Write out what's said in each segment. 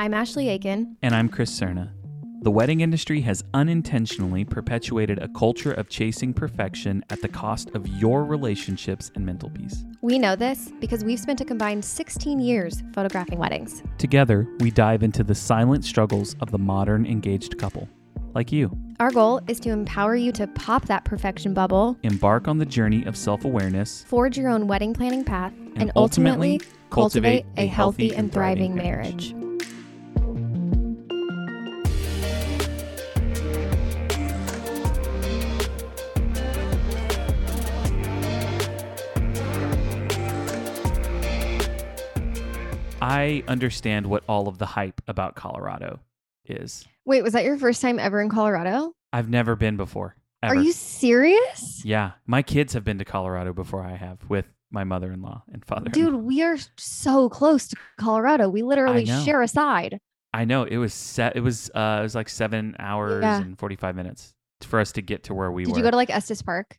I'm Ashley Aiken. And I'm Chris Cerna. The wedding industry has unintentionally perpetuated a culture of chasing perfection at the cost of your relationships and mental peace. We know this because we've spent a combined 16 years photographing weddings. Together, we dive into the silent struggles of the modern engaged couple, like you. Our goal is to empower you to pop that perfection bubble, Embark on the journey of self awareness, forge your own wedding planning path, and, And ultimately, ultimately cultivate cultivate a a healthy and and thriving thriving marriage. I understand what all of the hype about Colorado is. Wait, was that your first time ever in Colorado? I've never been before. Ever. Are you serious? Yeah, my kids have been to Colorado before I have with my mother-in-law and father. Dude, we are so close to Colorado. We literally share a side. I know it was set. It was uh, it was like seven hours Yeah. and forty-five minutes for us to get to where we Did were. you go to like Estes Park?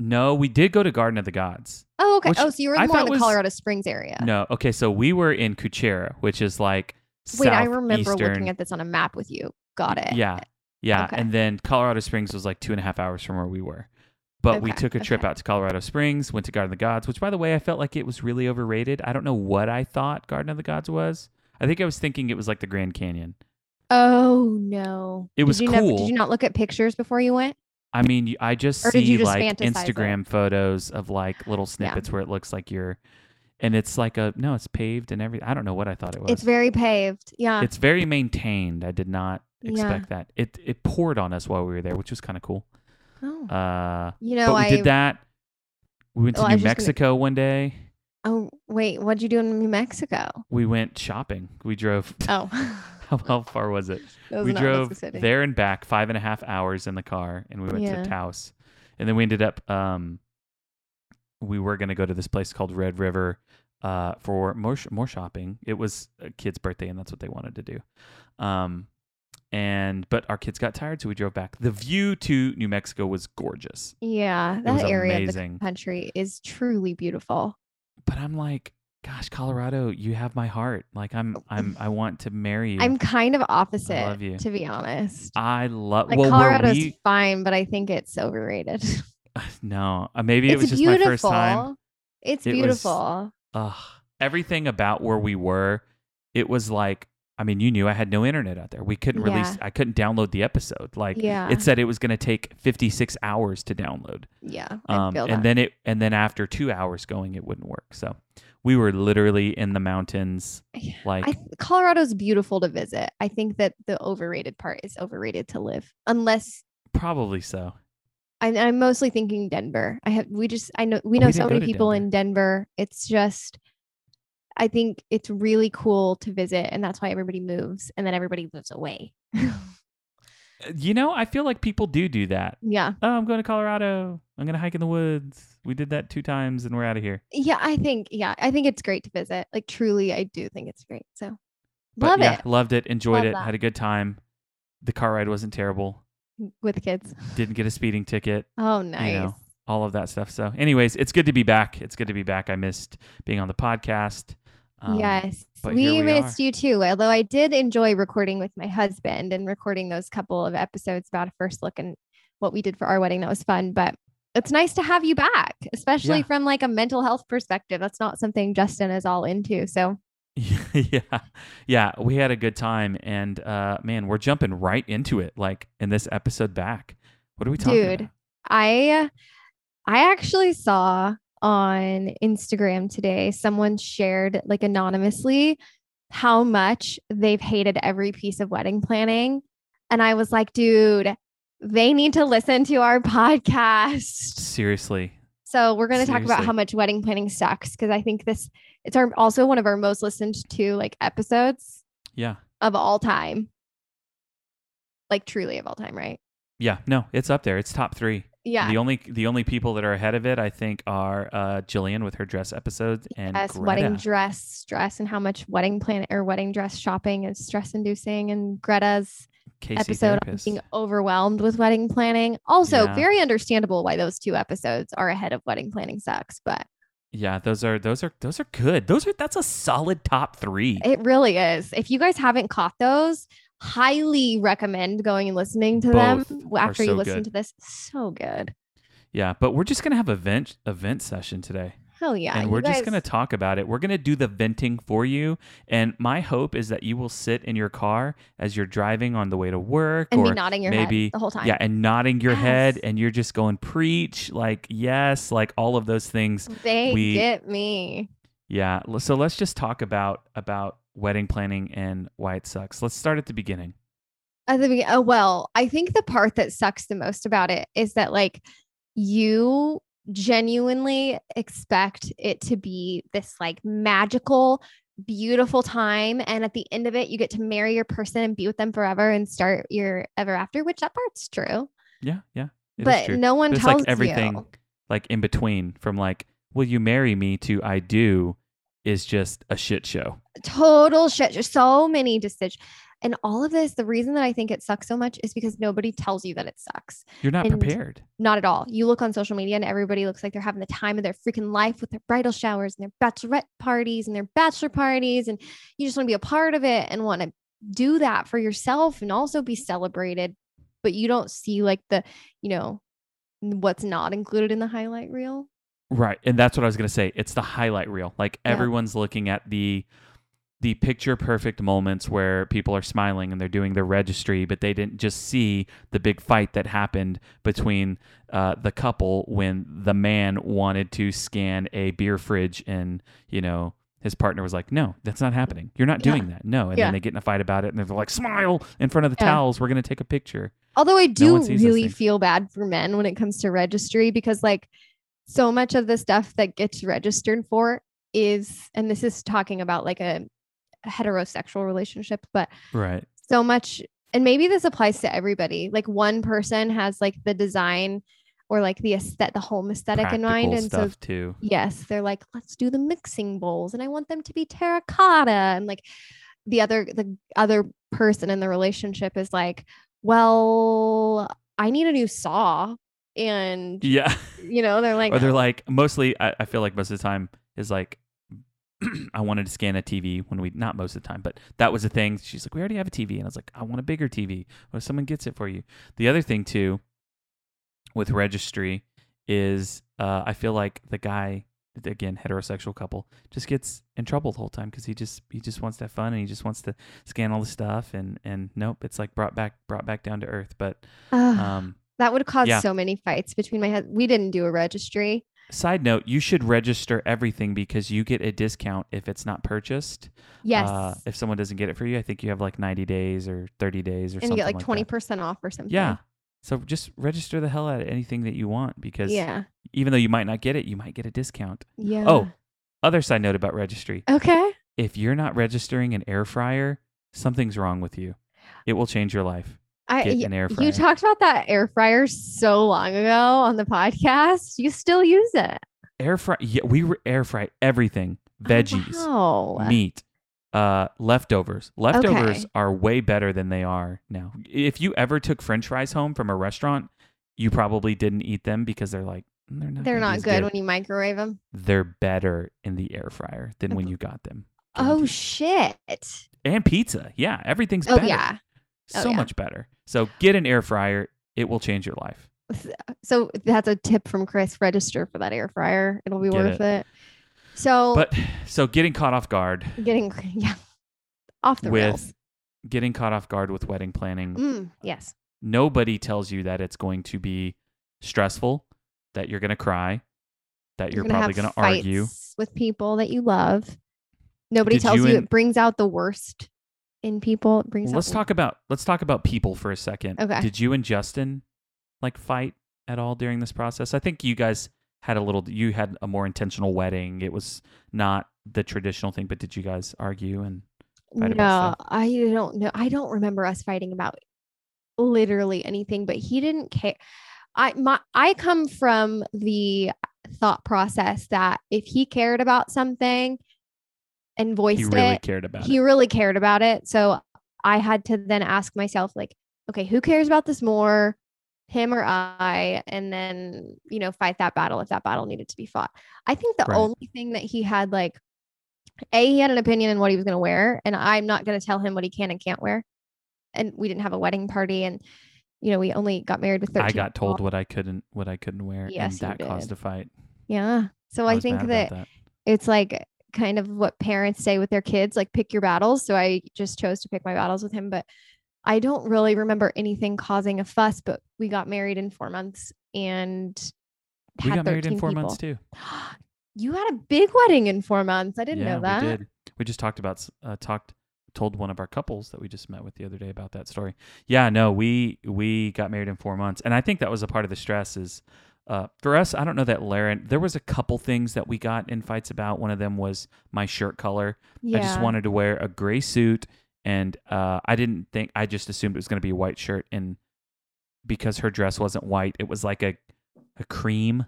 No, we did go to Garden of the Gods. Oh, okay. Oh, so you were I more in the was- Colorado Springs area. No, okay, so we were in Cuchara, which is like Wait, I remember looking at this on a map with you. Got it. Yeah, yeah, Okay. and then Colorado Springs was like two and a half hours from where we were. But we took a trip okay. out to Colorado Springs, went to Garden of the Gods, which by the way, I felt like it was really overrated. I don't know what I thought Garden of the Gods was. I think I was thinking it was like the Grand Canyon. Oh no. It was did you never- cool. did you not look at pictures before you went? I mean, I just Or see just like fantasize it? Instagram photos of like little snippets where it looks like you're, and it's like a no, it's paved and everything. I don't know what I thought it was. It's very paved. Yeah. It's very maintained. I did not Yeah. expect that. It it poured on us while we were there, which was kind of cool. oh. Uh, you know, but we I did that. We went to Well, New just gonna- Mexico one day. Oh wait, what'd you do in New Mexico? We went shopping. We drove. Oh. How, how far was it? Was we not drove there and back five and a half hours in the car, and we went Yeah. to Taos, and then we ended up. Um, we were gonna go to this place called Red River, uh, for more sh- more shopping. It was a kid's birthday, and that's what they wanted to do. Um, and but our kids got tired, so we drove back. The view to New Mexico was gorgeous, Yeah, was that area of amazing. the country is truly beautiful. but I'm like, gosh, Colorado, you have my heart. Like I'm, I'm, I want to marry you. I'm kind of opposite, I love you. to be honest. I love. Like well, Colorado's we, fine, but I think it's overrated. no, uh, maybe it was just beautiful. my first time. It's It was- beautiful. Ugh, everything about where we were, it was like, I mean, you knew I had no internet out there. We couldn't release. I couldn't download the episode. Like yeah. it said, it was going to take 56 hours to download. yeah. Um, and that. then it, and then after two hours going, it wouldn't work. So we were literally in the mountains, like I, Colorado's beautiful to visit. I think that the overrated part is overrated to live, unless probably so. I, I'm mostly thinking Denver. I have we just I know we know we so many people Denver. in Denver. It's just I think it's really cool to visit, and that's why everybody moves, and then everybody moves away. Uh, You know, I feel like people do do that. yeah, Oh, I'm going to Colorado. I'm going to hike in the woods. We did that two times and we're out of here. yeah. I think yeah, I think it's great to visit. Like truly, I do think it's great. So But love yeah, it loved it. Enjoyed Love it. that. Had a good time. The car ride wasn't terrible. with kids. Didn't get a speeding ticket. Oh, nice. You know, All of that stuff. So, anyways, it's good to be back. It's good to be back. I missed being on the podcast. Um, yes, we, we missed are. you too. Although I did enjoy recording with my husband and recording those couple of episodes about a first look and what we did for our wedding. That was fun. But it's nice to have you back, especially Yeah. from like a mental health perspective. That's not something Justin is all into. So yeah. Yeah. We had a good time. And uh, man, we're jumping right into it. Like in this episode back. What are we talking Dude, about? I I actually saw on Instagram today someone shared like anonymously how much they've hated every piece of wedding planning and I was like, dude, they need to listen to our podcast. Seriously. So we're going to talk about how much wedding planning sucks because I think this it's our also one of our most listened to like episodes Yeah. of all time. Like truly of all time, right? Yeah. No, it's up there. It's top three. Yeah. The only the only people that are ahead of it, I think, are uh, Jillian with her dress episodes and yes, Greta. wedding dress stress and how much wedding plan or wedding dress shopping is stress inducing and Greta's Casey episode on being overwhelmed with wedding planning. Also, Yeah. very understandable why those two episodes are ahead of wedding planning sucks, but Yeah, those are those are those are good. Those are that's a solid top three. It really is. If you guys haven't caught those, highly recommend going and listening to Both them after you listen good. to this. So good. Yeah, but we're just gonna have a vent a vent session today. Hell yeah. and we're just going to talk about it. We're going to do the venting for you. And my hope is that you will sit in your car as you're driving on the way to work and or be nodding your maybe head the whole time. yeah, and nodding your head and you're just going preach like yes, like all of those things. They we- get me. Yeah. So let's just talk about about wedding planning and why it sucks. Let's start at the beginning. At the beginning, oh, well, I think the part that sucks the most about it is that like you genuinely expect it to be this like magical, beautiful time. And at the end of it, you get to marry your person and be with them forever and start your ever after, which that part's true. Yeah, yeah. but no one But tells like everything you. like in between from like will you marry me to I do is just a shit show. Total shit. Just so many decisions. And all of this, the reason that I think it sucks so much is because nobody tells you that it sucks. You're not And- prepared. Not at all. You look on social media and everybody looks like they're having the time of their freaking life with their bridal showers and their bachelorette parties and their bachelor parties. And you just want to be a part of it and want to do that for yourself and also be celebrated. But you don't see like the, you know, what's not included in the highlight reel. Right. And that's what I was going to say. It's the highlight reel. Like Yeah. everyone's looking at the the picture perfect moments where people are smiling and they're doing their registry, but they didn't just see the big fight that happened between uh, the couple when the man wanted to scan a beer fridge and, you know, his partner was like, "No, that's not happening. You're not Yeah. doing that. No." And Yeah. then they get in a fight about it, and they're like, "Smile in front of the Yeah. towels. We're gonna take a picture." Although I do those really feel bad for men when it comes to registry because like so much of the stuff that gets registered for is and this is talking about like a heterosexual relationship, but Right. so much and maybe this applies to everybody. Like one person has like the design or like the aesthetic, the home aesthetic in mind. Practical And so too. yes, they're like, let's do the mixing bowls and I want them to be terracotta. And like the other the other person in the relationship is like, well, I need a new saw. And Yeah. you know, they're like, or they're like mostly I, I feel like most of the time is like i wanted to scan a tv when we not most of the time but that was a thing. She's like we already have a tv and i was like i want a bigger tv what if someone gets it for you? The other thing too with registry is uh, i feel like the guy again heterosexual couple just gets in trouble the whole time because he just he just wants to have fun and he just wants to scan all the stuff and and nope it's like brought back brought back down to earth but "Ugh, um that would cause yeah. so many fights between my head. We didn't do a registry. Side note, you should register everything because you get a discount if it's not purchased. Yes. Uh, if someone doesn't get it for you, I think you have like 90 days or 30 days or and something And you get like like twenty that. percent off or something. Yeah. So just register the hell out of anything that you want because Yeah. even though you might not get it, you might get a discount. Yeah. Oh, other side note about registry. Okay. If you're not registering an air fryer, something's wrong with you. It will change your life. I Get an air fryer. you talked about that air fryer so long ago on the podcast. You still use it. Air fry. Yeah, we re- air fry everything. Veggies. Oh, wow. meat, uh, leftovers. Leftovers Okay. are way better than they are now. If you ever took French fries home from a restaurant, you probably didn't eat them because they're like they're not. They're not as good, when you microwave them. they're better in the air fryer than when you got them. Oh shit. and pizza, yeah, everything's Oh better. yeah. Oh, so yeah. much better. So get an air fryer; it will change your life. So that's a tip from Chris. Register for that air fryer. It'll be Get worth it. So But so getting caught off guard, getting yeah off the With- rails. getting caught off guard with wedding planning. Mm, yes. nobody tells you that it's going to be stressful, that you're going to cry, that you're, gonna probably going to argue. with people that you love. Nobody Did tells you you, and- it brings out the worst in people. It brings Let's talk about let's talk about people for a second. Okay. Did you and Justin like fight at all during this process? I think you guys had a little you had a more intentional wedding. It was not the traditional thing, but did you guys argue and fight no, about stuff? I don't know. I don't remember us fighting about literally anything, but he didn't care. I my I come from the thought process that if he cared about something and voiced he really it, cared about he it? really cared about it. So I had to then ask myself, like, okay, who cares about this more? him or I, and then, you know, fight that battle if that battle needed to be fought. I think the Right. only thing that he had, like, A, he had an opinion on what he was going to wear, and I'm not going to tell him what he can and can't wear. And we didn't have a wedding party, and, you know, we only got married with 13. I got told people. what I couldn't what I couldn't wear, Yes, and that caused a fight. Yeah. So I, was think that, that. it's like kind of what parents say with their kids, like pick your battles. So I just chose to pick my battles with him, but I don't really remember anything causing a fuss. But we got married in four months and we had got married in 13 four people. months too. You had a big wedding in four months. I didn't yeah, know that. we did. We just talked about uh, talked told one of our couples that we just met with the other day about that story. Yeah, no, we we got married in four months, and I think that was a part of the stress. Is uh, for us, I don't know that Laren. There was a couple things that we got in fights about. One of them was my shirt color. Yeah. I just wanted to wear a gray suit, and uh, I didn't think. I just assumed it was going to be a white shirt, and because her dress wasn't white, it was like a a cream,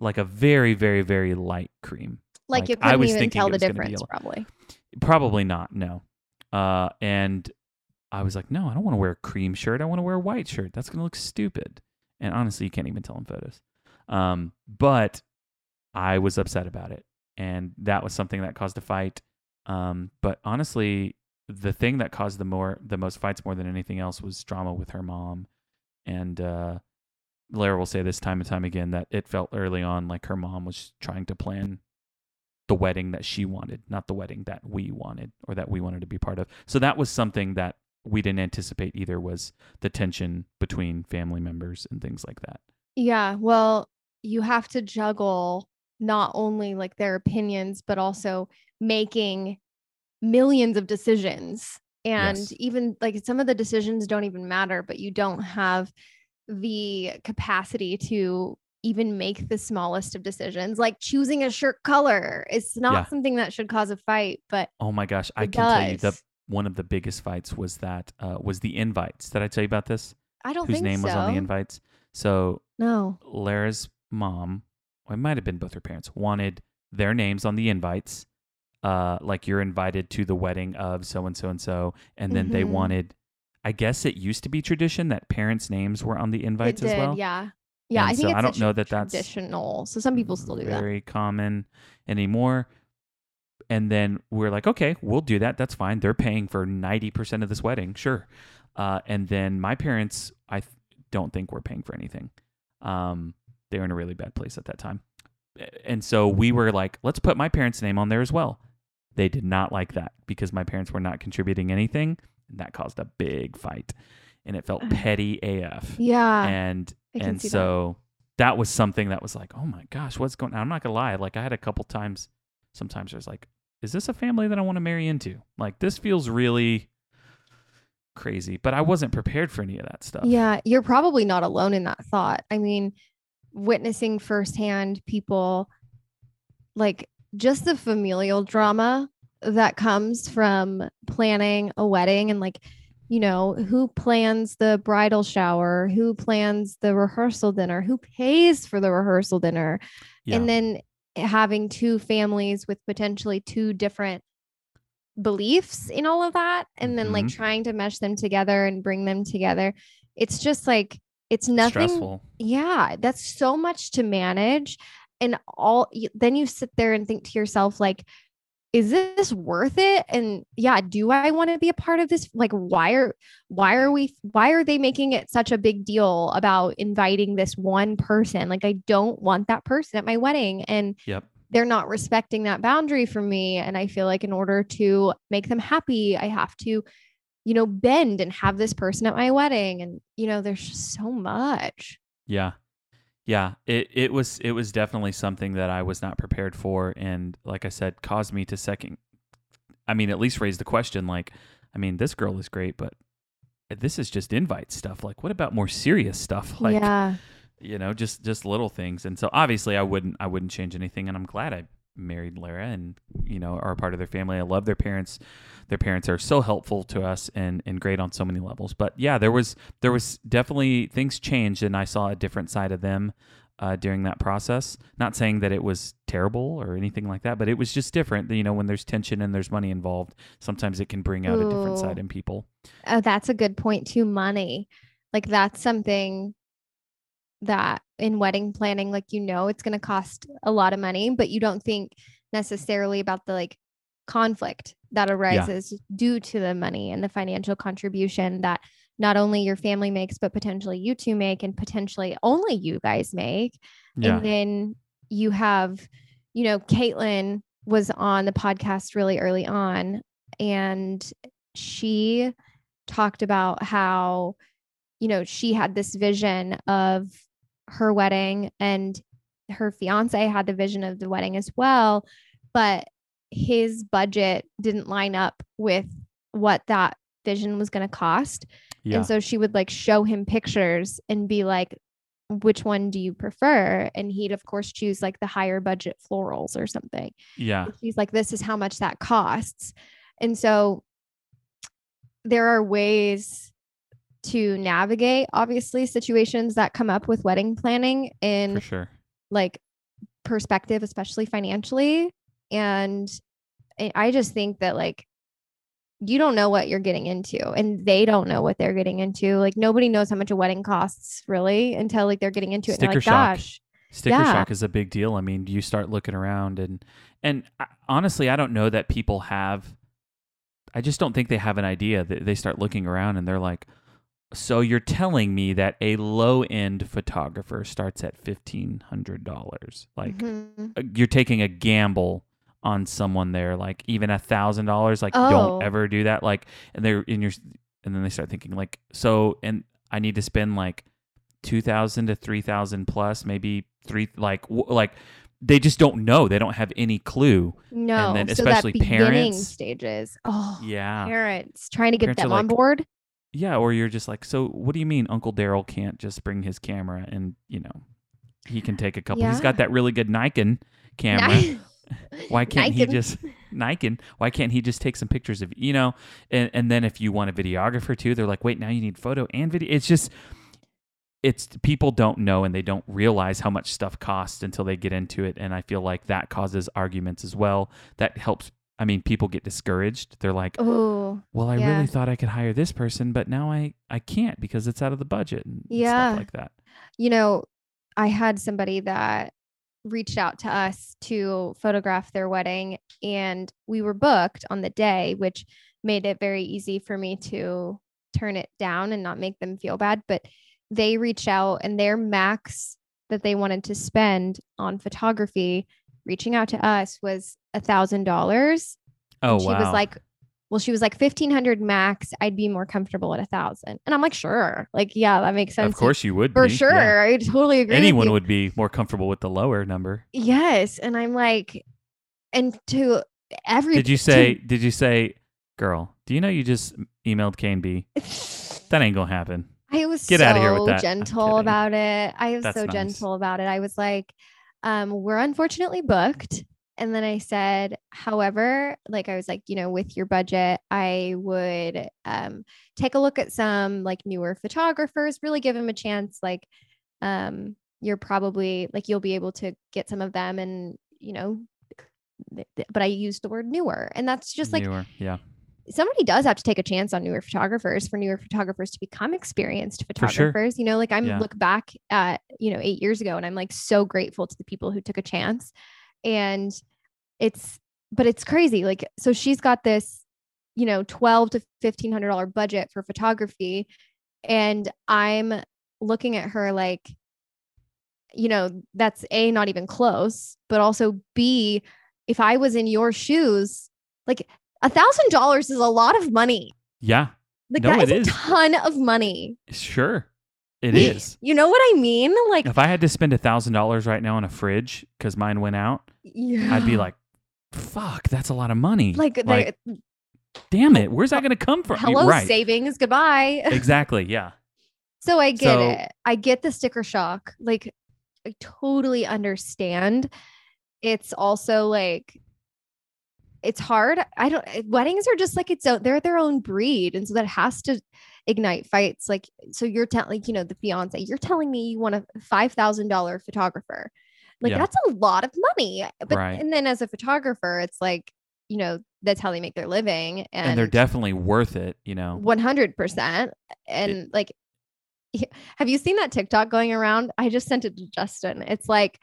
like a very very very light cream. like, like, you couldn't was even thinking tell the was gonna be difference, probably. Probably not. No. Uh, and I was like, no, I don't want to wear a cream shirt. I want to wear a white shirt. That's gonna look stupid. And honestly, you can't even tell in photos. Um, but I was upset about it, and that was something that caused a fight. Um, but honestly, the thing that caused the more the most fights more than anything else was drama with her mom, and uh, Lara will say this time and time again that it felt early on like her mom was trying to plan the wedding that she wanted, not the wedding that we wanted or that we wanted to be part of. So that was something that we didn't anticipate either was the tension between family members and things like that. Yeah. Well, you have to juggle not only like their opinions, but also making millions of decisions. And Yes. even like some of the decisions don't even matter, but you don't have the capacity to even make the smallest of decisions. Like choosing a shirt color. It's not Yeah. something that should cause a fight, but Oh my gosh, I can tell you does. One of the biggest fights was that uh, was the invites. Did I tell you about this? I don't Whose name so. was on the invites? So No. Lara's mom, or it might have been both her parents, wanted their names on the invites. Uh, like you're invited to the wedding of so and so and so, and then they Mhm. wanted. I guess it used to be tradition that parents' names were on the invites it did, as well. yeah. Yeah, And I think so it's I don't know that that's traditional. So some people still do that. very common anymore. And then we're like, okay, we'll do that. That's fine. They're paying for ninety percent of this wedding, sure. Uh, and then my parents, I th- don't think were paying for anything. Um, they were in a really bad place at that time, and so we were like, let's put my parents' name on there as well. They did not like that because my parents were not contributing anything, and that caused a big fight, and it felt petty AF Yeah. and and see that. so that. was something that was like, oh my gosh, what's going? on? I'm not gonna lie, like I had a couple times. Sometimes there's like, is this a family that I want to marry into? Like this feels really crazy, but I wasn't prepared for any of that stuff. Yeah, you're probably not alone in that thought. I mean, witnessing firsthand people like just the familial drama that comes from planning a wedding and like you know who plans the bridal shower who plans the rehearsal dinner who pays for the rehearsal dinner Yeah. and then having two families with potentially two different beliefs in all of that and then like Mhm. trying to mesh them together and bring them together it's just like it's nothing stressful. yeah that's so much to manage and all then you sit there and think to yourself like is this worth it and yeah do i want to be a part of this like why are why are we why are they making it such a big deal about inviting this one person like i don't want that person at my wedding and Yep. they're not respecting that boundary for me and i feel like in order to make them happy i have to you know bend and have this person at my wedding and you know there's just so much Yeah. Yeah, it it was it was definitely something that I was not prepared for and like I said caused me to second I mean at least raise the question like I mean this girl is great but this is just invite stuff like what about more serious stuff like yeah you know just just little things and so obviously I wouldn't I wouldn't change anything and I'm glad I married Lara and you know are a part of their family. I love their parents. Their parents are so helpful to us and and great on so many levels. But yeah, there was there was definitely things changed and I saw a different side of them uh, during that process. Not saying that it was terrible or anything like that, but it was just different. You know, when there's tension and there's money involved, sometimes it can bring out a different side in people. Oh, that's a good point too. Money. Like that's something that in wedding planning, like you know it's going to cost a lot of money, but you don't think necessarily about the like conflict that arises yeah. due to the money and the financial contribution that not only your family makes, but potentially you two make and potentially only you guys make. Yeah. And then you have, you know, Caitlin was on the podcast really early on and she talked about how, you know, she had this vision of her wedding and her fiance had the vision of the wedding as well. But his budget didn't line up with what that vision was going to cost. Yeah. And so she would like show him pictures and be like, which one do you prefer? And he'd, of course, choose like the higher budget florals or something. Yeah. And he's like, this is how much that costs. And so there are ways to navigate, obviously, situations that come up with wedding planning in For sure. like perspective, especially financially. And I just think that like you don't know what you're getting into and they don't know what they're getting into. Like nobody knows how much a wedding costs really until like they're getting into it. Sticker like, shock. Gosh. Sticker yeah. shock is a big deal. I mean, you start looking around and and I, honestly, I don't know that people have I just don't think they have an idea. That they start looking around and they're like, so you're telling me that a low end photographer starts at fifteen hundred dollars? Like mm-hmm. Uh, you're taking a gamble on someone there, like even a thousand dollars. Like oh. don't ever do that. Like and they're in your and then they start thinking like so and I need to spend like two thousand to three thousand plus, maybe three like w- like they just don't know. They don't have any clue. No, and then especially so parents stages. Oh, yeah, parents trying to get parents them on board. Yeah, or you're just like, so what do you mean Uncle Daryl can't just bring his camera and, you know, he can take a couple. Yeah. He's got that really good Nikon camera. why can't he just Nikon? Why can't he just take some pictures of you know? And and then if you want a videographer too, they're like, wait, now you need photo and video. It's just it's people don't know and they don't realize how much stuff costs until they get into it and i feel like that causes arguments as well that helps I mean, people get discouraged. They're like, "Oh, well, I yeah. really thought I could hire this person, but now I I can't because it's out of the budget." And yeah, stuff like that. You know, I had somebody that reached out to us to photograph their wedding, and we were booked on the day, which made it very easy for me to turn it down and not make them feel bad. But they reached out, and their max that they wanted to spend on photography reaching out to us was a thousand dollars. Oh, she wow. was like, well, she was like fifteen hundred max. I'd be more comfortable at a thousand, and I'm like, sure, like, yeah, that makes sense. Of course, you would for be. sure. Yeah. I totally agree. Anyone would be more comfortable with the lower number. Yes, and I'm like, and to every. Did you say? To, did you say, girl? Do you know you just emailed Kane B? that ain't gonna happen. I was get so out of here with that. gentle about it. I was That's so nice. gentle about it. I was like, um, we're unfortunately booked. And then I said, however, like I was like, you know, with your budget, I would um, take a look at some like newer photographers, really give them a chance. Like, um, you're probably like, you'll be able to get some of them and, you know, th- th- but I used the word newer. And that's just like, newer. Yeah somebody does have to take a chance on newer photographers for newer photographers to become experienced photographers. Sure. You know, like I'm yeah. look back at, you know, eight years ago and I'm like so grateful to the people who took a chance. And it's, but it's crazy. Like, so she's got this, you know, 12 to $1,500 budget for photography. And I'm looking at her like, you know, that's A, not even close, but also B, if I was in your shoes, like a thousand dollars is a lot of money. Yeah. Like no, that is, is a ton of money. Sure. It is. You know what I mean? Like if I had to spend a thousand dollars right now on a fridge because mine went out, yeah. I'd be like, fuck, that's a lot of money. Like, like damn it, where's that gonna come from? Hello, right. savings, goodbye. exactly. Yeah. So I get so, it. I get the sticker shock. Like I totally understand. It's also like it's hard. I don't eh, weddings are just like it's own they're their own breed. And so that has to ignite fights. Like so you're telling like, you know, the fiance, you're telling me you want a five thousand dollar photographer. Like yeah. that's a lot of money. But right. and then as a photographer, it's like, you know, that's how they make their living. And, and they're definitely worth it, you know. One hundred percent. And it, like Have you seen that TikTok going around? I just sent it to Justin. It's like,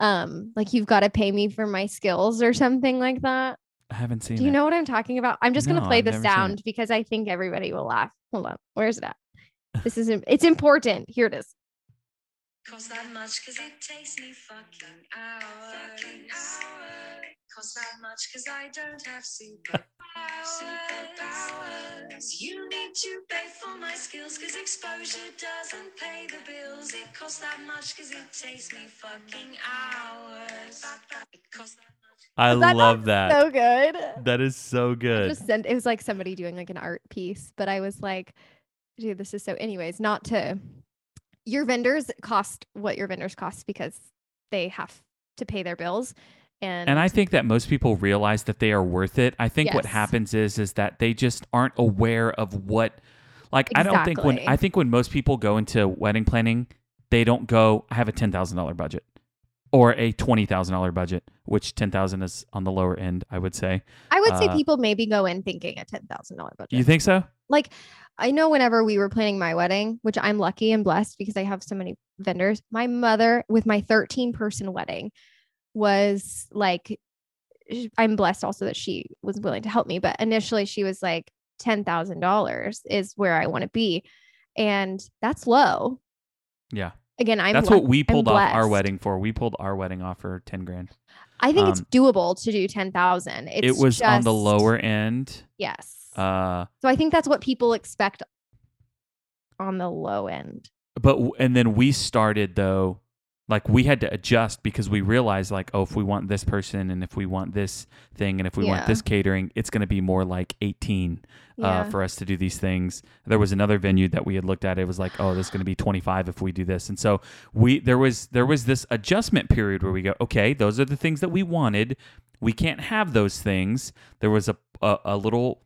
um, like you've got to pay me for my skills or something like that. I haven't seen Do you it. know what I'm talking about? I'm just No, gonna play I've the never seen it. sound because I think everybody will laugh. Hold on, where's it at? This is im- it's important. Here it is. Cost that much cause it takes me fucking hours. Cost that much cause I don't have superpowers. superpowers. You need to pay for my skills cause exposure doesn't pay the bills. It costs that much cause it takes me fucking hours. It costs that much. I that love that. So good. that is so I good. just sent it was like somebody doing like an art piece, but I was like, dude, this is so anyways, not to your vendors cost what your vendors cost because they have to pay their bills. And, and I think that most people realize that they are worth it. I think what happens is is that they just aren't aware of what like I don't think when I think when most people go into wedding planning, they don't go I have a $10,000 budget or a $20,000 budget, which 10,000 is on the lower end, I would say. I would say uh, people maybe go in thinking a ten thousand dollar budget. You think so? like I know whenever we were planning my wedding, which I'm lucky and blessed because I have so many vendors, my mother with my 13 person wedding was like I'm blessed also that she was willing to help me, but initially she was like $10,000 is where I want to be. And that's low. Yeah. Again, I'm That's what we I'm pulled off our wedding for. We pulled our wedding off for 10 grand. I think it's um, doable to do 10,000. It's it was on the lower end. Yes. Uh so I think that's what people expect on the low end. but and then we started though like we had to adjust because we realized like oh if we want this person and if we want this thing and if we want this catering it's going to be more like 18 Yeah. uh, for us to do these things. There was another venue that we had looked at. It was like oh this is going to be 25 if we do this. And so we there was there was this adjustment period where we go okay those are the things that we wanted. We can't have those things. There was a a, a little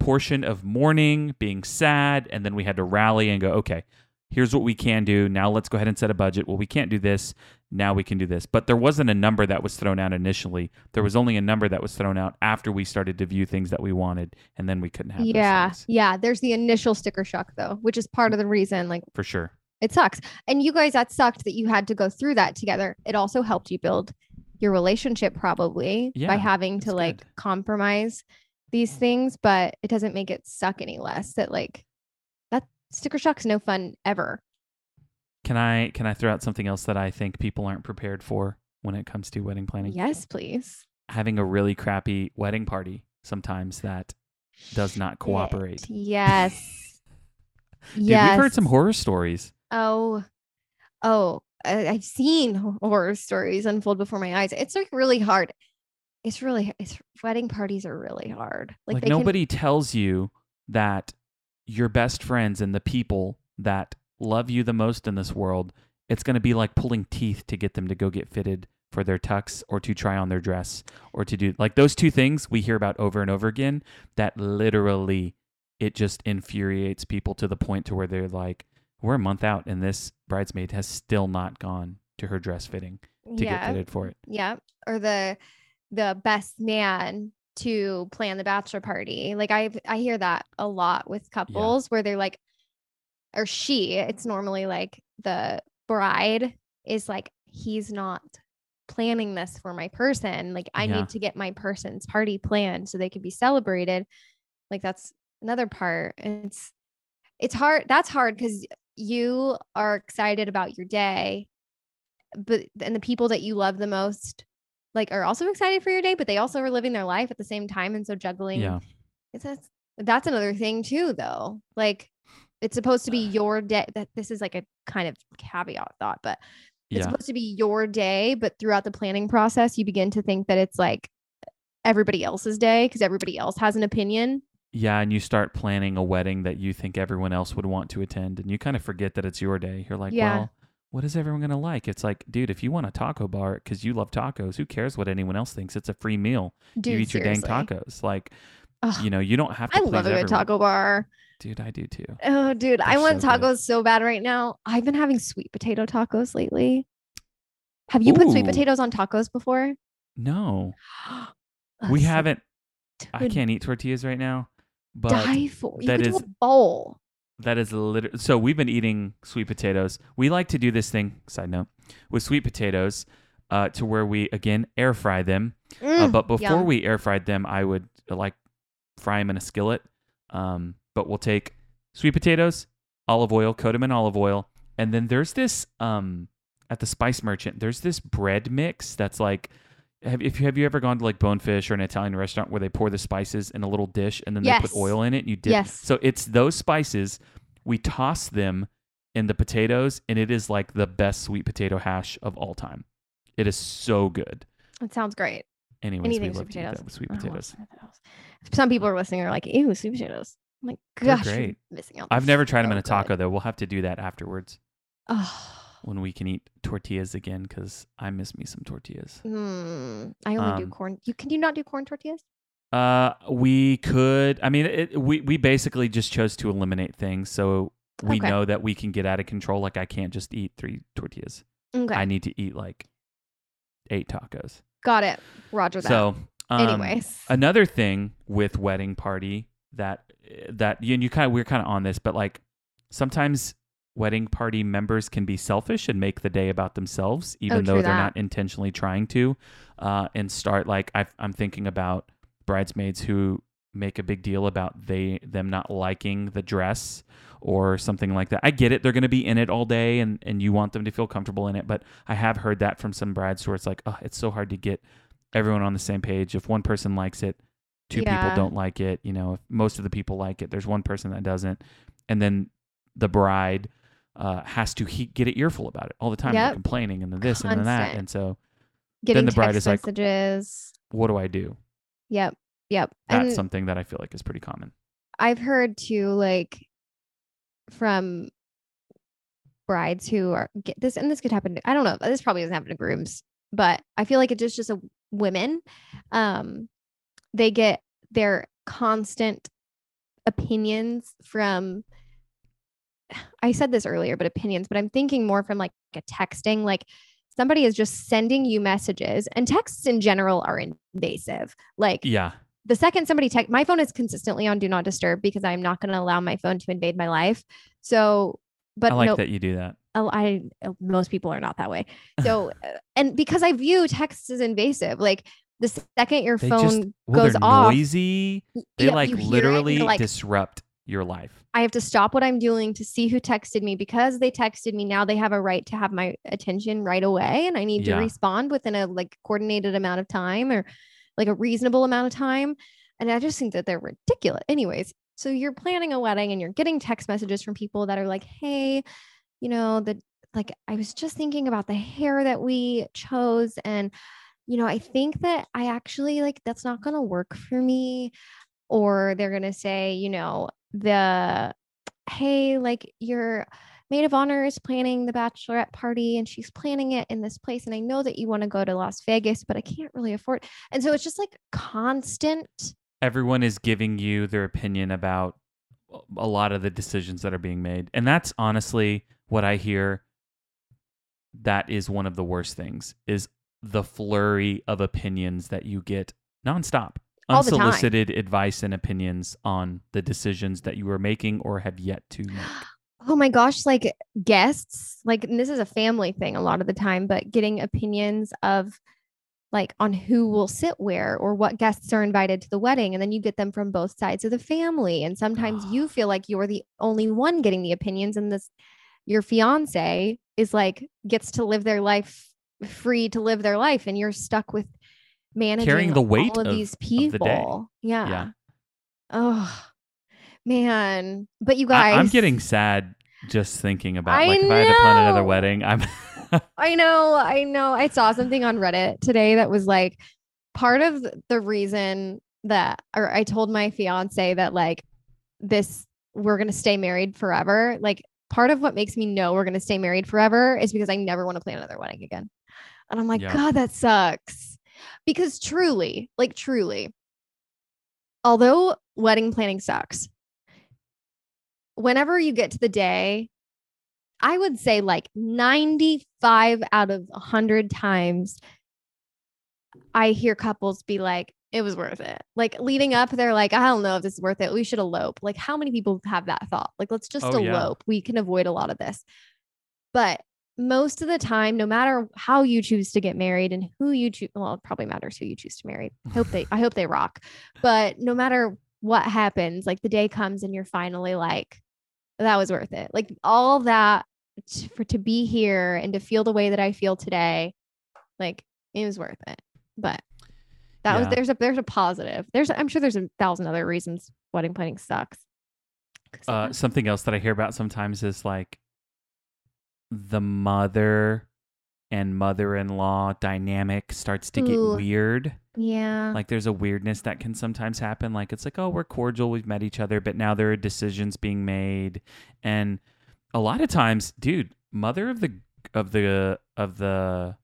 portion of mourning being sad and then we had to rally and go okay here's what we can do. Now let's go ahead and set a budget. Well, we can't do this. Now we can do this. But there wasn't a number that was thrown out initially. There was only a number that was thrown out after we started to view things that we wanted, and then we couldn't have. yeah yeah there's the initial sticker shock though which is part of the reason like for sure. it sucks and you guys that sucked that you had to go through that together it also helped you build your relationship probably Yeah, by having to like good. compromise these things but it doesn't make it suck any less that like sticker shock's no fun ever Can I can I throw out something else that I think people aren't prepared for when it comes to wedding planning? yes please Having a really crappy wedding party sometimes that does not cooperate. Yes Dude, yes we've heard some horror stories. Oh, oh, I've seen horror stories unfold before my eyes. It's like really hard. It's really, it's wedding parties are really hard. Like, Like, they can- nobody tells you that your best friends and the people that love you the most in this world, it's going to be like pulling teeth to get them to go get fitted for their tux or to try on their dress or to do like those two things we hear about over and over again that literally it just infuriates people to the point to where they're like we're a month out and this bridesmaid has still not gone to her dress fitting to get fitted for it. yeah, or the the best man to plan the bachelor party. Like I, I hear that a lot with couples where they're like, or she. It's normally like the bride is like, he's not planning this for my person. Like I Yeah. need to get my person's party planned so they can be celebrated. Like that's another part. And It's it's hard. That's hard because you are excited about your day, but and the people that you love the most like are also excited for your day, but they also are living their life at the same time. And so juggling Yeah. it's that's that's another thing too though. Like it's supposed to be your day that this is like a kind of caveat thought, but it's Yeah. supposed to be your day, but throughout the planning process, you begin to think that it's like everybody else's day because everybody else has an opinion. Yeah, and you start planning a wedding that you think everyone else would want to attend, and you kind of forget that it's your day. You're like, Yeah. well, what is everyone going to like? It's like, dude, if you want a taco bar because you love tacos, who cares what anyone else thinks? It's a free meal. Dude, you eat your dang tacos. Like, Ugh, you know, you don't have to I love a good taco bar. Dude, I do too. Oh, dude, I They're want so good. tacos so bad right now. I've been having sweet potato tacos lately. Have you put sweet potatoes on tacos before? No, we haven't. I can't eat tortillas right now, but die for. You that is- do a bowl. That is literally so. We've been eating sweet potatoes. We like to do this thing. Side note with sweet potatoes, uh, to where we again air fry them. Uh, Mm, but before yum. we air fried them, I would uh, like fry them in a skillet. Um, but we'll take sweet potatoes, olive oil, coat them in olive oil, and then there's this um at the spice merchant. There's this bread mix that's like. Have, if you have you ever gone to like Bonefish or an Italian restaurant where they pour the spices in a little dish and then they put oil in it and you dip? Yes. So it's those spices. We toss them in the potatoes, and it is like the best sweet potato hash of all time. It is so good. It sounds great. Anyways, Anything we love sweet potatoes. sweet potatoes. Some people are listening are like, ew, sweet potatoes. I'm like, gosh, great. missing out. I've never tried them in a taco good. though. We'll have to do that afterwards Oh, when we can eat tortillas again because I miss me some tortillas. hmm. I only do Um, corn. You can you not do corn tortillas? Uh, we could. I mean, it, we we basically just chose to eliminate things, so we Okay. know that we can get out of control. Like I can't just eat three tortillas. Okay, I need to eat like eight tacos. got it. Roger that. So, um, anyways, another thing with wedding party that that you, and you kind of we're kind of on this, but like sometimes wedding party members can be selfish and make the day about themselves, even Oh, though they're that. not intentionally trying to, uh, and start like i I'm thinking about bridesmaids who make a big deal about they them not liking the dress or something like that. I get it; they're going to be in it all day, and and you want them to feel comfortable in it. But I have heard that from some brides where it's like, oh, it's so hard to get everyone on the same page. If one person likes it, two Yeah. people don't like it. You know, if most of the people like it, there's one person that doesn't, and then the bride uh, has to he- get an earful about it all the time, Yep. complaining and the this and the that. And so, getting the bride is like- messages. what do I do? Yep, yep. That's and something that I feel like is pretty common. I've heard too, like from brides who are get this, and this could happen. To, I don't know. This probably doesn't happen to grooms, but I feel like it's just just a women. Um, they get their constant opinions from. I said this earlier, but opinions. But I'm thinking more from like a texting, like somebody is just sending you messages, and texts in general are invasive. Like Yeah, the second somebody text my phone is consistently on do not disturb because I'm not going to allow my phone to invade my life. So, but I like no, that you do that. oh, I uh, most people are not that way. So, uh, and because I view texts as invasive, like the second your They phone just well, goes off, noisy. They yep, like it, literally you're like, disrupt your life. I have to stop what I'm doing to see who texted me because they texted me. Now they have a right to have my attention right away, and I need Yeah. to respond within a like coordinated amount of time or like a reasonable amount of time. And I just think that they're ridiculous. Anyways, so you're planning a wedding and you're getting text messages from people that are like, "Hey, you know, the like I was just thinking about the hair that we chose and you know, I think that I actually like that's not going to work for me." Or they're going to say, you know, the hey, like your maid of honor is planning the bachelorette party and she's planning it in this place. And I know that you want to go to Las Vegas, but I can't really afford. And so it's just like constant. Everyone is giving you their opinion about a lot of the decisions that are being made. And that's honestly what I hear that is one of the worst things is the flurry of opinions that you get nonstop. All the time. Unsolicited advice and opinions on the decisions that you are making or have yet to make. Oh my gosh, like guests, like and this is a family thing a lot of the time, but getting opinions of like on who will sit where or what guests are invited to the wedding. And then you get them from both sides of the family. And sometimes you feel like you're the only one getting the opinions, and this your fiance is like gets to live their life free to live their life, and you're stuck with managing the weight all of, of- these of people. Yeah. Yeah. Oh man. But you guys I'm getting sad just thinking about I like if I had to plan another wedding. I'm I know, I know. I saw something on Reddit today that was like part of the reason that, or I told my fiance that like this, we're going to stay married forever. Like part of what makes me know we're going to stay married forever is because I never want to plan another wedding again. And I'm like, Yeah. God, that sucks. Because truly, like truly, although wedding planning sucks, whenever you get to the day, I would say like 95 out of 100 times, I hear couples be like, it was worth it. Like leading up, they're like, I don't know if this is worth it. We should elope. Like, how many people have that thought? Like, let's just Oh, yeah. elope. We can avoid a lot of this. But most of the time, no matter how you choose to get married and who you choose, well, it probably matters who you choose to marry. I hope they, I hope they rock. But no matter what happens, like the day comes and you're finally like, that was worth it. Like all that t- for to be here and to feel the way that I feel today, like it was worth it. But that was there's a there's a positive. There's I'm sure there's a thousand other reasons wedding planning sucks. Uh, something else that I hear about sometimes is like the mother and mother-in-law dynamic starts to get Ooh. weird. yeah. Like there's a weirdness that can sometimes happen. Like it's like, oh, we're cordial, we've met each other, but now there are decisions being made, and a lot of times, dude, mother of the of the of the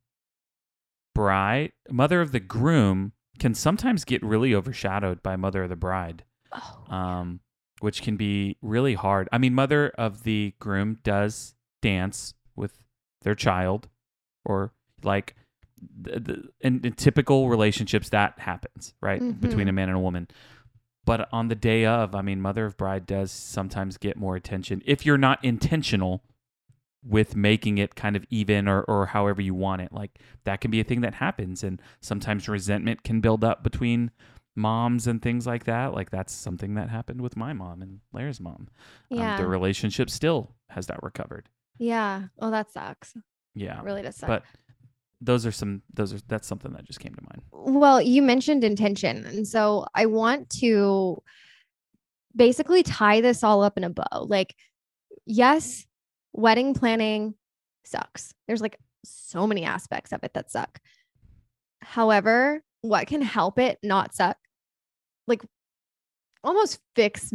bride, mother of the groom can sometimes get really overshadowed by mother of the bride oh, um, which can be really hard. I mean, mother of the groom does dance with their child, or like the, the, in, in typical relationships that happens, right, between a man and a woman. But on the day of, I mean, mother of bride does sometimes get more attention if you're not intentional with making it kind of even or, or however you want it. Like that can be a thing that happens. And sometimes resentment can build up between moms and things like that. Like that's something that happened with my mom and Claire's mom. Um, yeah. the relationship still has not recovered. Yeah. Oh, that sucks. Yeah. It really does suck. But those are some, those are, that's something that just came to mind. Well, you mentioned intention. And so I want to basically tie this all up in a bow. Like, yes, wedding planning sucks. There's like so many aspects of it that suck. However, what can help it not suck? Like, almost fix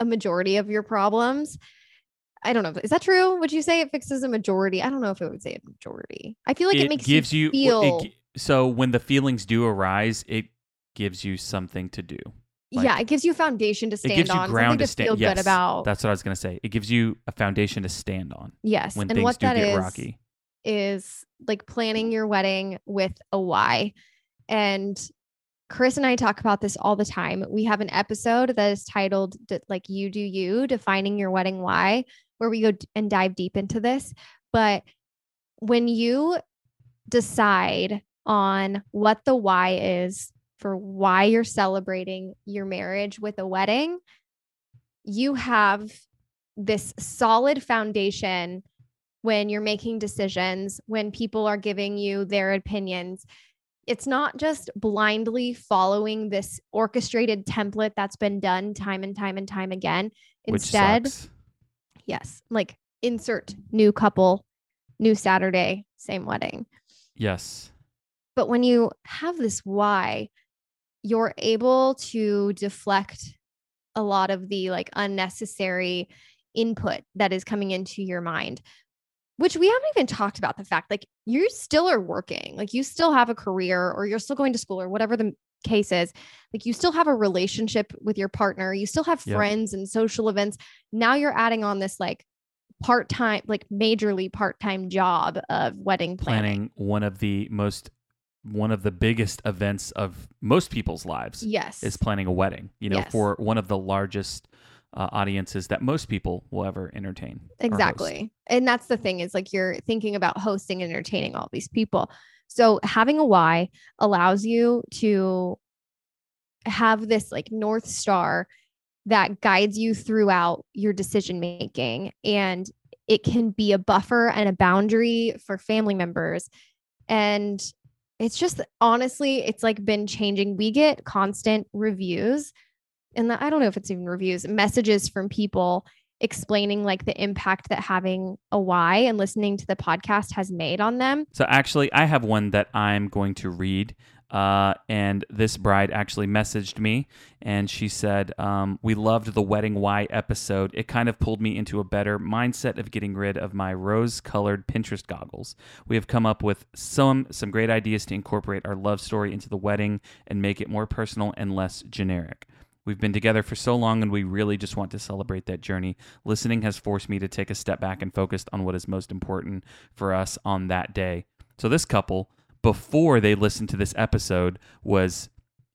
a majority of your problems. I don't know. if- Is that true? Would you say it fixes a majority? I don't know if it would say a majority. I feel like it, makes gives you, feel. it so when the feelings do arise, it gives you something to do. like- yeah, it gives you a foundation to stand gives you on, ground to to stand- feel yes, good about. That's what I was going to say. It gives you a foundation to stand on yes, when and things what do that get is rocky. is like planning your wedding with a why. And Chris and I talk about this all the time. We have an episode that is titled like you do you defining your wedding why where we go and dive deep into this. But when you decide on what the why is for why you're celebrating your marriage with a wedding, you have this solid foundation when you're making decisions, when people are giving you their opinions. It's not just blindly following this orchestrated template that's been done time and time and time again. which Instead, sucks. Yes, like insert new couple, new Saturday, same wedding. Yes. But when you have this why, you're able to deflect a lot of the like unnecessary input that is coming into your mind, which we haven't even talked about the fact like you still are working, like you still have a career or you're still going to school or whatever the case is. Like you still have a relationship with your partner, you still have friends and social events. Now you're adding on this like part time, like majorly part time job of wedding planning. planning one of the most one of the biggest events of most people's lives Yes. is planning a wedding you know Yes. for one of the largest uh, audiences that most people will ever entertain. Exactly. And that's the thing is like you're thinking about hosting and entertaining all these people. So having a why allows you to have this like north star that guides you throughout your decision making and it can be a buffer and a boundary for family members and it's just honestly it's like been changing. We get constant reviews and i don't know if it's even reviews messages from people explaining like the impact that having a why and listening to the podcast has made on them. So actually, I have one that I'm going to read. Uh, and this bride actually messaged me and she said, um, We loved the Wedding Why episode. It kind of pulled me into a better mindset of getting rid of my rose colored Pinterest goggles. We have come up with some, some great ideas to incorporate our love story into the wedding and make it more personal and less generic. We've been together for so long and we really just want to celebrate that journey. Listening has forced me to take a step back and focus on what is most important for us on that day. So, this couple, before they listened to this episode, was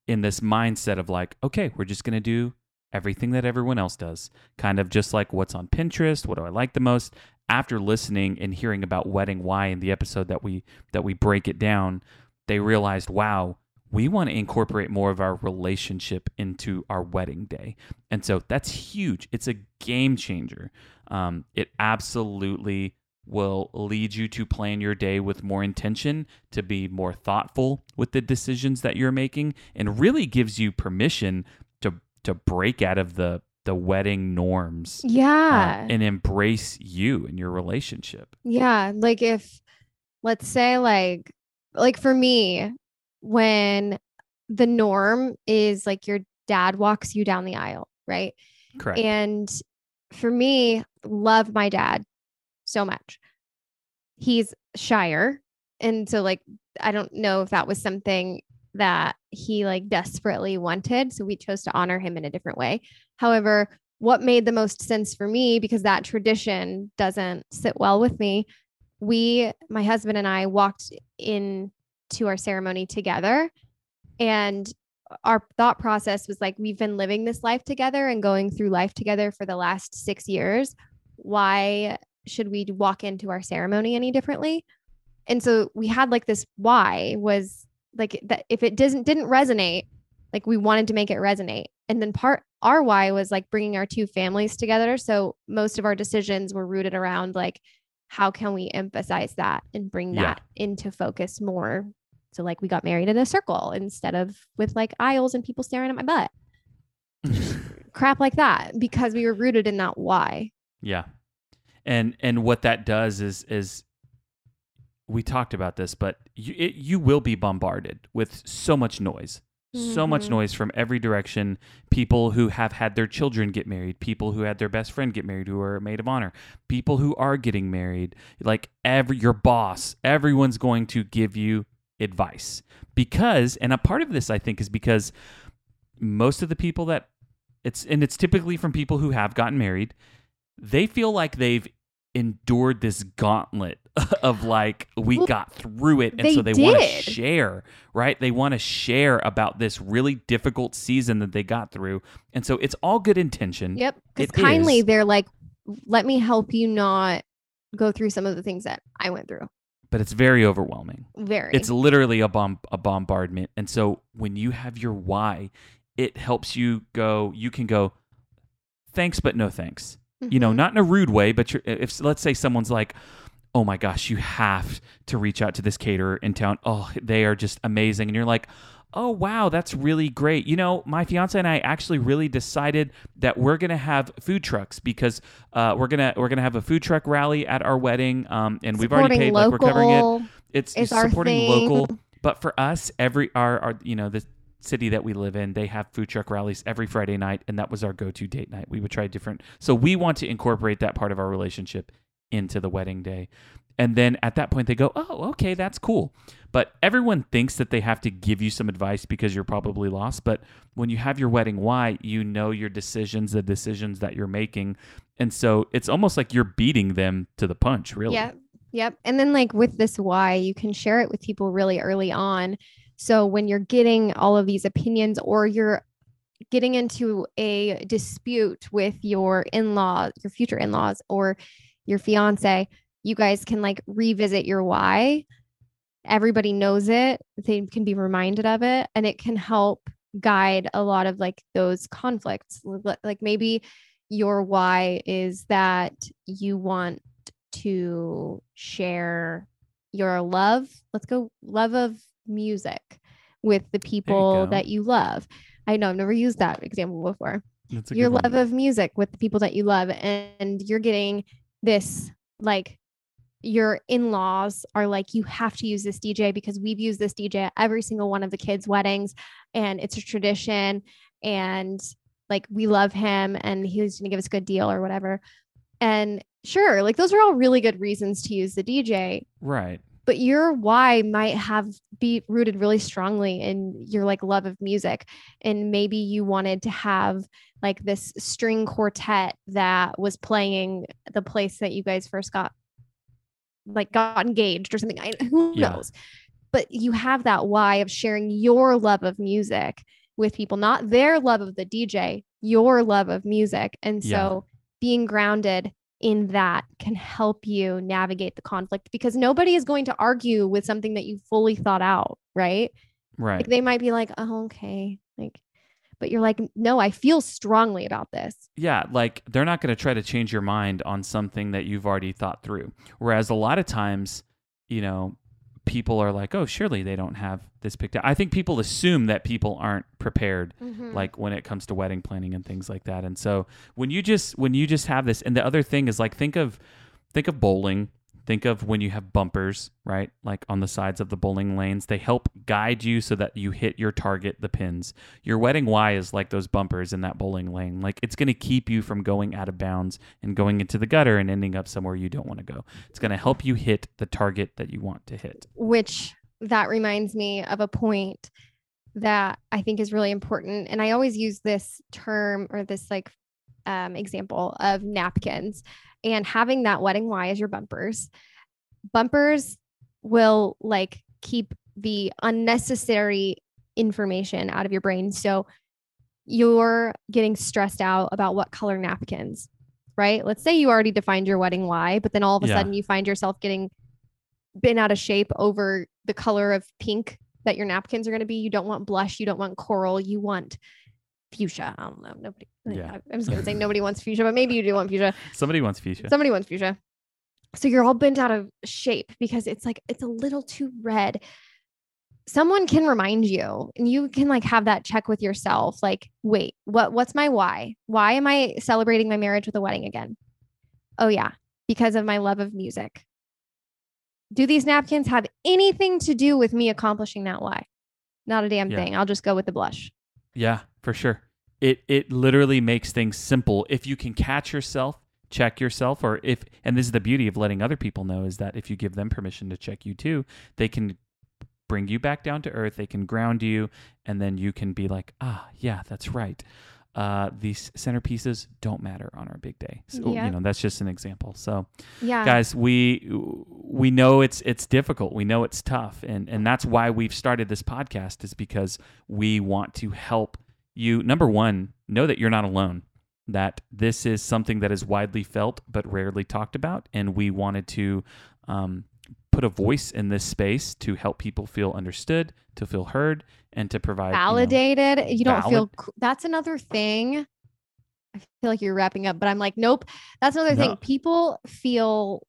in this mindset of like, okay, we're just going to do everything that everyone else does. Kind of just like what's on Pinterest, what do I like the most? After listening and hearing about wedding why in the episode that we that we break it down, they realized, wow, we want to incorporate more of our relationship into our wedding day. And so that's huge. It's a game changer. Um, it absolutely will lead you to plan your day with more intention, to be more thoughtful with the decisions that you're making, and really gives you permission to to break out of the the wedding norms uh, Yeah. and embrace you and your relationship. Yeah, like if let's say like like for me when the norm is like your dad walks you down the aisle, right? Correct. And for me, love my dad so much. He's shyer. And so like I don't know if that was something that he like desperately wanted, so we chose to honor him in a different way. However, what made the most sense for me because that tradition doesn't sit well with me, we my husband and I walked in to our ceremony together. And our thought process was like we've been living this life together and going through life together for the last 6 years. Why should we walk into our ceremony any differently? And so we had like this why was like that if it doesn't didn't resonate like we wanted to make it resonate. And then part our why was like bringing our two families together. So most of our decisions were rooted around like how can we emphasize that and bring Yeah. that into focus more so like we got married in a circle instead of with like aisles and people staring at my butt crap like that because we were rooted in that why Yeah. And and what that does is is we talked about this, but you it, you will be bombarded with so much noise. So much Mhm. noise from every direction. People who have had their children get married, people who had their best friend get married, who are a maid of honor, people who are getting married, like every your boss, everyone's going to give you advice because, and a part of this I think is because most of the people that it's and it's typically from people who have gotten married they feel like they've endured this gauntlet of like we Well, got through it and they so they want to share right they want to share about this really difficult season that they got through and so it's all good intention Yep. Because kindly, is. they're like, let me help you not go through some of the things that I went through. But it's very overwhelming. Very. it's literally a bomb a bombardment. And so when you have your why it helps you go you can go thanks but no thanks. You know Mhm. not in a rude way but you're, if let's say someone's like oh my gosh you have to reach out to this caterer in town. Oh they are just amazing. And you're like oh wow that's really great. You know my fiance and i actually really decided that we're gonna have food trucks because uh, we're gonna we're gonna have a food truck rally at our wedding um, and we've already Supporting paid like we're covering it. it's our supporting local but for us every our, our you know the city that we live in they have food truck rallies every friday night and that was our go-to date night. We would try different so we want to incorporate that part of our relationship into the wedding day and then at that point they go oh okay that's cool but everyone thinks that they have to give you some advice because you're probably lost but when you have your wedding why you know your decisions the decisions that you're making and so it's almost like you're beating them to the punch really Yep. Yep. And then like with this why, you can share it with people really early on. So when you're getting all of these opinions or you're getting into a dispute with your in-laws, your future in-laws or your fiance, you guys can like revisit your why. Everybody knows it. They can be reminded of it and it can help guide a lot of like those conflicts. Like maybe your why is that you want to share your love. Let's go love of music with the people go. that you love. I know I've never used that example before. Your good one. love of music with the people that you love, and you're getting this like your in-laws are like you have to use this DJ because we've used this DJ at every single one of the kids' weddings and it's a tradition and like we love him and he's going to give us a good deal or whatever. And sure, like those are all really good reasons to use the DJ, right but your why might have be rooted really strongly in your like love of music and maybe you wanted to have like this string quartet that was playing the place that you guys first got like got engaged or something I, who Yeah. knows but you have that why of sharing your love of music with people, not their love of the DJ, your love of music. And so Yeah. being grounded in that can help you navigate the conflict because nobody is going to argue with something that you fully thought out, right? Right. Like they might be like, oh, okay. Like, but you're like, no, I feel strongly about this. yeah, like they're not going to try to change your mind on something that you've already thought through. Whereas a lot of times, you know, people are like, "Oh, surely they don't have this picked out." I think people assume that people aren't prepared mm-hmm. like when it comes to wedding planning and things like that. And so when you just when you just have this and the other thing is like think of think of bowling, think of when you have bumpers, right? Like on the sides of the bowling lanes, they help guide you so that you hit your target, the pins. Your wedding why is like those bumpers in that bowling lane. Like it's going to keep you from going out of bounds and going into the gutter and ending up somewhere you don't want to go. It's going to help you hit the target that you want to hit. which that reminds me of a point that I think is really important. And I always use this term or this like um, example of napkins and having that wedding why as your bumpers. Bumpers will like keep the unnecessary information out of your brain. So you're getting stressed out about what color napkins, right? Let's say you already defined your wedding why, but then all of a Yeah. sudden you find yourself getting been out of shape over the color of pink that your napkins are going to be. You don't want blush, you don't want coral, you want fuchsia. I don't know. Nobody. Yeah. I- I'm just to say nobody wants fuchsia, but maybe you do want fuchsia. Somebody wants fuchsia. Somebody wants fuchsia. So you're all bent out of shape because it's like it's a little too red. Someone can remind you and you can like have that check with yourself like wait, what what's my why? Why am I celebrating my marriage with a wedding again? Oh yeah, because of my love of music. Do these napkins have anything to do with me accomplishing that why? Not a damn Yeah. thing. I'll just go with the blush. Yeah, for sure. It it literally makes things simple. If you can catch yourself, check yourself, or if and this is the beauty of letting other people know is that if you give them permission to check you too, they can bring you back down to earth. They can ground you, and then you can be like, ah, yeah, that's right. Uh, these centerpieces don't matter on our big day. So, Yeah. You know, that's just an example. So, Yeah. guys we we know it's it's difficult we know it's tough and and that's why we've started this podcast is because we want to help you number one know that you're not alone that this is something that is widely felt but rarely talked about and we wanted to um, put a voice in this space to help people feel understood to feel heard and to provide you know- validated. You, don't feel valid- c- that's another thing. I feel like you're wrapping up, but I'm like, nope. That's another No. thing. People feel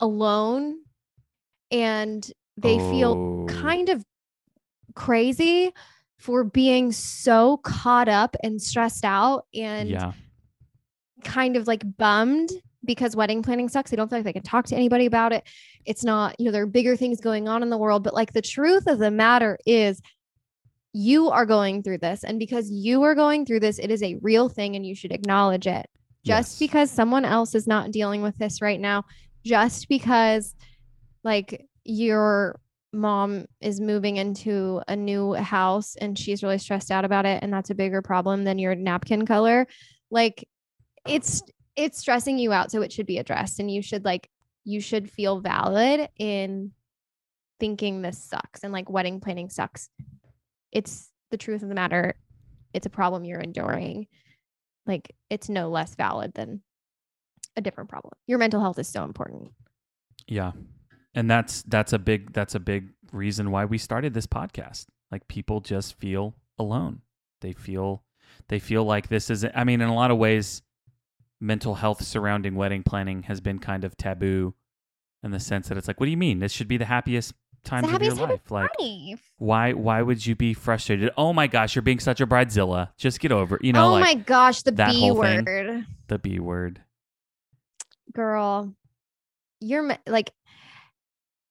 alone and they feel Oh, kind of crazy for being so caught up and stressed out and yeah kind of like bummed because wedding planning sucks. They don't feel like they can talk to anybody about it. It's not, you know, there are bigger things going on in the world. But like the truth of the matter is, you are going through this. And because you are going through this, it is a real thing and you should acknowledge it. Just Yes. because someone else is not dealing with this right now, just because like your mom is moving into a new house and she's really stressed out about it and that's a bigger problem than your napkin color like it's it's stressing you out so it should be addressed and you should like you should feel valid in thinking this sucks and like wedding planning sucks. It's the truth of the matter. It's a problem you're enduring. Like it's no less valid than a different problem your mental health is so important Yeah. And that's that's a big that's a big reason why we started this podcast. Like people just feel alone. They feel they feel like this is I mean in a lot of ways mental health surrounding wedding planning has been kind of taboo in the sense that it's like what do you mean? This should be the happiest times of your time of life. Like life. why why would you be frustrated? Oh my gosh, you're being such a bridezilla. Just get over it. You know oh like my gosh the b whole thing. word the B word. Girl you're like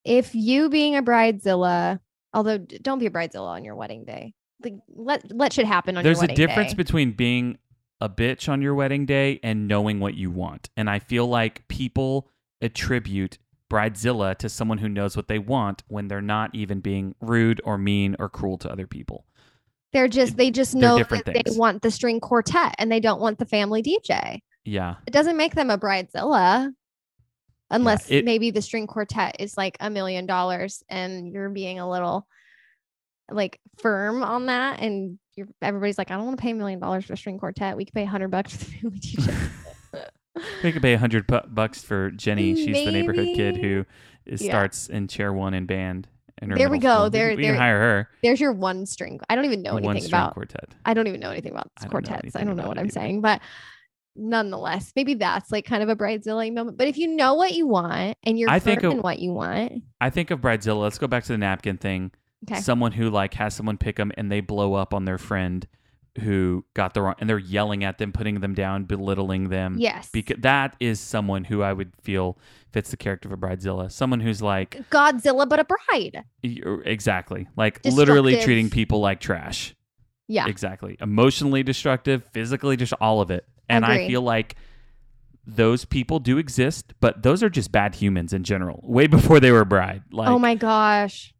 if you being a bridezilla although don't be a bridezilla on your wedding day like let let shit happen on There's a difference day. between being a bitch on your wedding day and knowing what you want. And I feel like people attribute bridezilla to someone who knows what they want when they're not even being rude or mean or cruel to other people. they're just they just know that they want the string quartet and they don't want the family dj Yeah. it doesn't make them a bridezilla unless it- maybe the string quartet is like a million dollars and you're being a little like firm on that and you're, everybody's like, I don't want to pay a million dollars for a string quartet. We could pay a hundred bucks for the family teacher. We could pay a hundred bu- bucks for Jenny. She's the neighborhood kid Maybe. who is, Yeah. starts in chair one in band. In her There we go. school. There- we, we there- can hire her. There's your one string. I don't even know anything string about. quartet. I don't even know anything about I don't know quartets. I don't know what I'm either. saying, but nonetheless, maybe that's like kind of a bridezilla moment. But if you know what you want and you're I think in what you want, I think of Bridezilla. Let's go back to the napkin thing. okay, Someone who like has someone pick them and they blow up on their friend who got the wrong, and they're yelling at them, putting them down, belittling them. yes, Because that is someone who I would feel fits the character of a Bridezilla. Someone who's like Godzilla, but a bride. exactly like literally treating people like trash. Yeah, Exactly. Emotionally destructive, physically just all of it. And I feel like those people do exist, but those are just bad humans in general. Way before they were a bride. Like oh my gosh.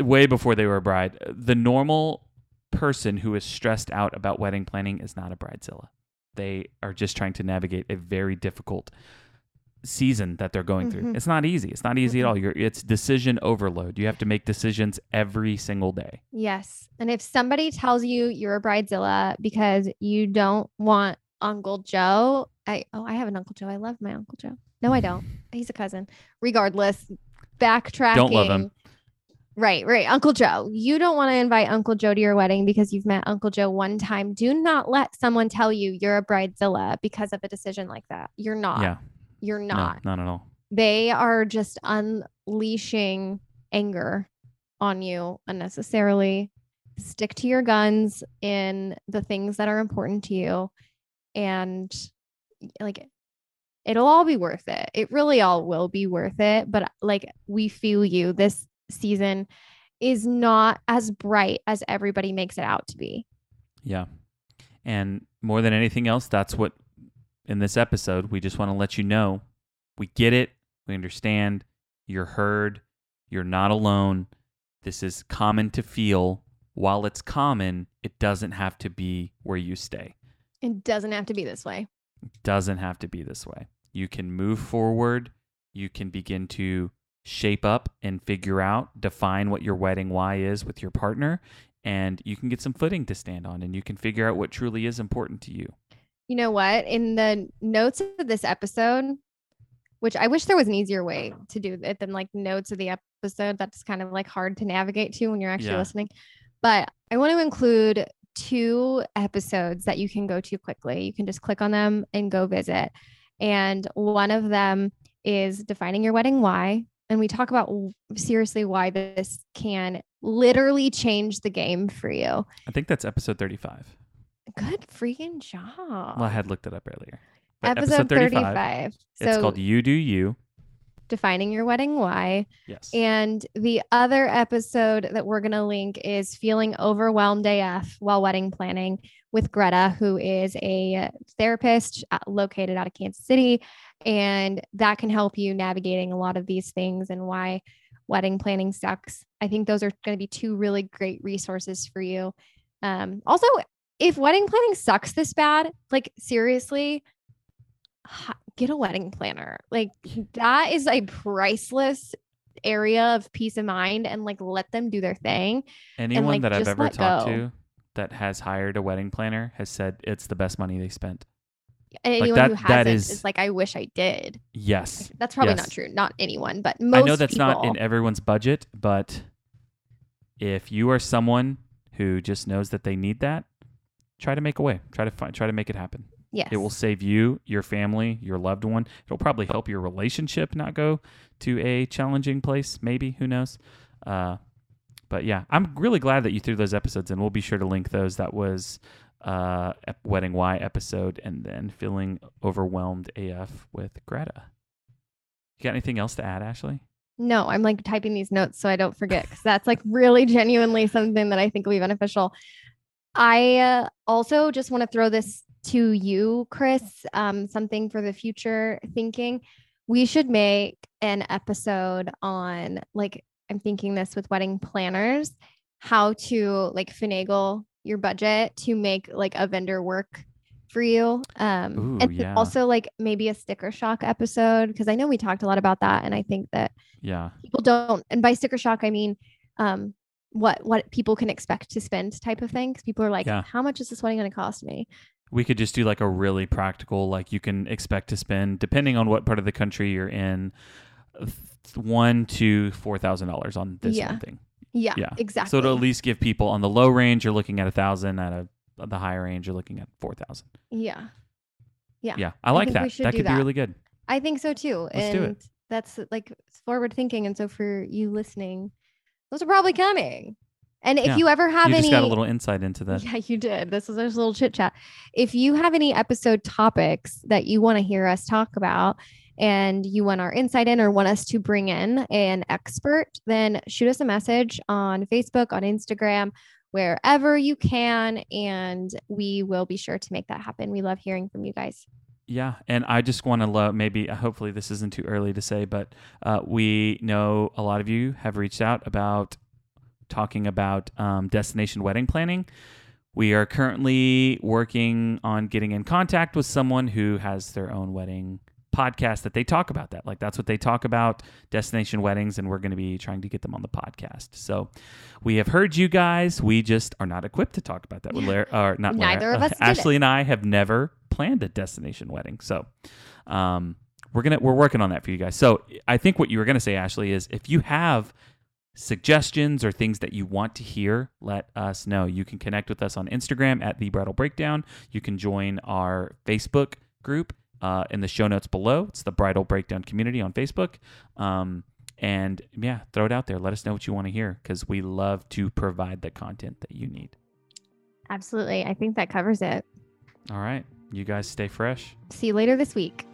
way before they were a bride. The normal person who is stressed out about wedding planning is not a bridezilla. They are just trying to navigate a very difficult season that they're going through. Mhm. It's not easy. It's not easy at Mhm. all. You're it's decision overload. You have to make decisions every single day. Yes. And if somebody tells you you're a bridezilla because you don't want Uncle Joe, I oh, I have an Uncle Joe. I love my Uncle Joe. No, I don't. He's a cousin. Regardless, backtracking. Don't love him. Right, right. Uncle Joe. You don't want to invite Uncle Joe to your wedding because you've met Uncle Joe one time. Do not let someone tell you you're a bridezilla because of a decision like that. You're not. yeah. You're not. No, not at all. They are just unleashing anger on you unnecessarily. Stick to your guns in the things that are important to you. And like, it'll all be worth it. It really all will be worth it. But like, we feel you. This season is not as bright as everybody makes it out to be. Yeah. And more than anything else, that's what in this episode, we just want to let you know we get it. We understand. You're heard. You're not alone. This is common to feel. While it's common, it doesn't have to be where you stay. It doesn't have to be this way. It doesn't have to be this way. You can move forward. You can begin to shape up and figure out, define what your wedding why is with your partner, and you can get some footing to stand on and you can figure out what truly is important to you. You know what? In the notes of this episode, which I wish there was an easier way to do it than like notes of the episode. That's kind of like hard to navigate to when you're actually Yeah. listening. But I want to include two episodes that you can go to quickly. You can just click on them and go visit. And one of them is defining your wedding why. And we talk about seriously why this can literally change the game for you. I think that's episode 35. Good freaking job. Well, I had looked it up earlier. But episode 35. It's So called You Do You. Defining your wedding why. Yes. And the other episode that we're going to link is feeling overwhelmed AF while wedding planning with Greta, who is a therapist uh, located out of Kansas City. And that can help you navigating a lot of these things and why wedding planning sucks. I think those are going to be two really great resources for you. Um, also, if wedding planning sucks this bad, like seriously, get a wedding planner. Like that is a priceless area of peace of mind and like let them do their thing. Anyone like, that I've ever talked go. to that has hired a wedding planner has said it's the best money they spent. And Like anyone that- who hasn't is- is, like, I wish I did. Yes. That's probably Yes. not true. Not anyone, but most I know that's not in everyone's budget, but if you are someone who just knows that they need that, try to make a way. Try to find try to make it happen. Yes. It will save you, your family, your loved one. It'll probably help your relationship not go to a challenging place, maybe, who knows. Uh, but yeah, I'm really glad that you threw those episodes in. We'll be sure to link those. That was uh Wedding Why episode and then feeling overwhelmed AF with Greta. You got anything else to add, Ashley? No, I'm like typing these notes so I don't forget because that's like really genuinely something that I think will be beneficial. I uh, also just want to throw this to you, Chris, um, something for the future thinking. We should make an episode on like, I'm thinking this with wedding planners, how to like finagle your budget to make like a vendor work for you. Um, Ooh, and yeah. also like maybe a sticker shock episode because I know we talked a lot about that. And I think that Yeah. people don't and by sticker shock i mean um what what people can expect to spend type of thing. 'Cause people are like, Yeah. how much is this wedding going to cost me? We could just do like a really practical like you can expect to spend depending on what part of the country you're in one to four thousand dollars on this Yeah. one thing Yeah, Yeah. exactly. so to at least give people on the low range you're looking at a thousand at a at the higher range you're looking at four thousand yeah, Yeah. yeah i like we that that could that. be really good I think so too. Let's and do it. that's like forward thinking. And so for you listening, those are probably coming. And if Yeah. you ever have you any just got a little insight into that Yeah, you did. This was just a little chit chat. If you have any episode topics that you want to hear us talk about and you want our insight in or want us to bring in an expert, then shoot us a message on Facebook, on Instagram, wherever you can. And we will be sure to make that happen. We love hearing from you guys. Yeah, and I just want to love maybe uh, hopefully this isn't too early to say, but uh, we know a lot of you have reached out about talking about um, destination wedding planning. We are currently working on getting in contact with someone who has their own wedding podcast that they talk about that. Like that's what they talk about destination weddings, and we're going to be trying to get them on the podcast. So we have heard you guys. We just are not equipped to talk about that with Larry, or not. Neither of us it. Ashley and I have never planned a destination wedding, so um, we're gonna we're working on that for you guys. So I think what you were gonna say, Ashley, is if you have suggestions or things that you want to hear, let us know. You can connect with us on Instagram at the Bridal Breakdown. You can join our Facebook group uh, in the show notes below. It's the Bridal Breakdown community on Facebook. Um, and yeah, throw it out there. Let us know what you want to hear because we love to provide the content that you need. Absolutely. I think that covers it. All right. You guys stay fresh. See you later this week.